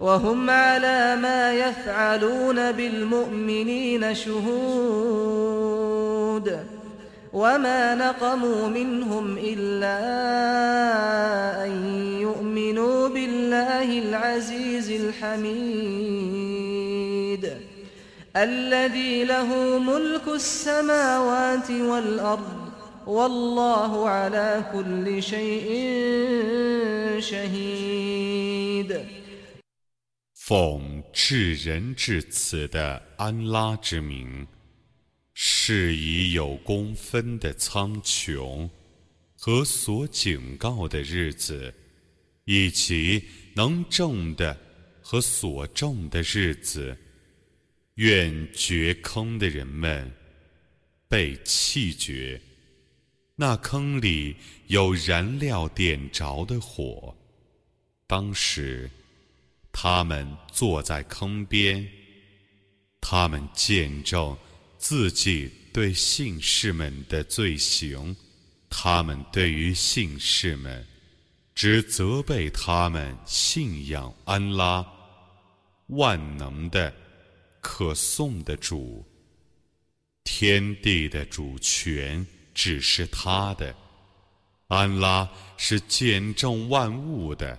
وهم على ما يفعلون بالمؤمنين شهود وما نقموا منهم إلا أن يؤمنوا بالله العزيز الحميد الذي له ملك السماوات والأرض والله على كل شيء شهيد 奉至仁至慈的安拉之名，是以有公分的苍穹和所警告的日子，以及能种的和所种的日子，愿掘坑的人们被弃绝，那坑里有燃料点着的火，当时。他们坐在坑边，他们见证自己对信士们的罪行，他们对于信士们只责备他们信仰安拉，万能的、可颂的主，天地的主权只是他的，安拉是见证万物的。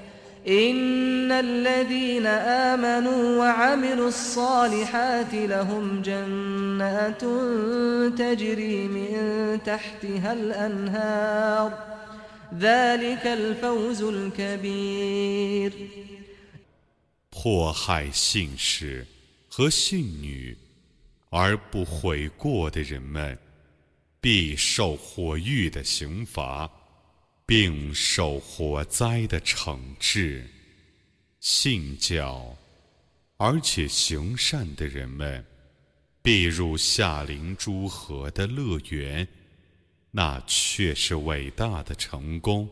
إن الذين آمنوا وعملوا الصالحات لهم جنات تجري من تحتها الأنهار ذلك الفوز الكبير 迫害信士和信女而不悔过的人们，必受火狱的刑罚。 并受火灾的惩治，信教而且行善的人们，必入夏灵诸河的乐园，那却是伟大的成功。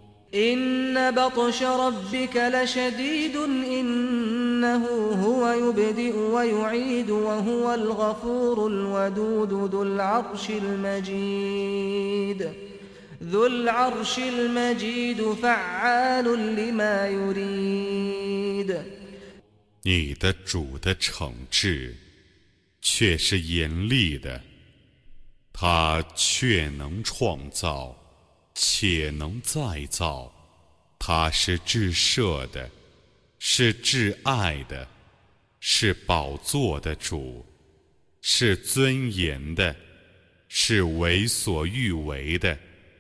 ذو العرش المجيد فعال لما يريد 你的主的惩治却是严厉的，他却能创造，且能再造，他是至赦的，是至爱的，是宝座的主，是尊严的，是为所欲为的。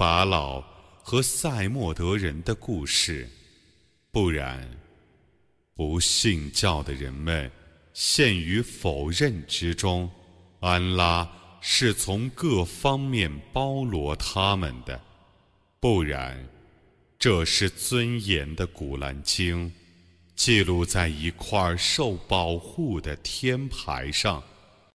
法老和塞莫德人的故事，不然，不信教的人们陷于否认之中。安拉是从各方面包罗他们的，不然，这是尊严的古兰经，记录在一块受保护的天牌上。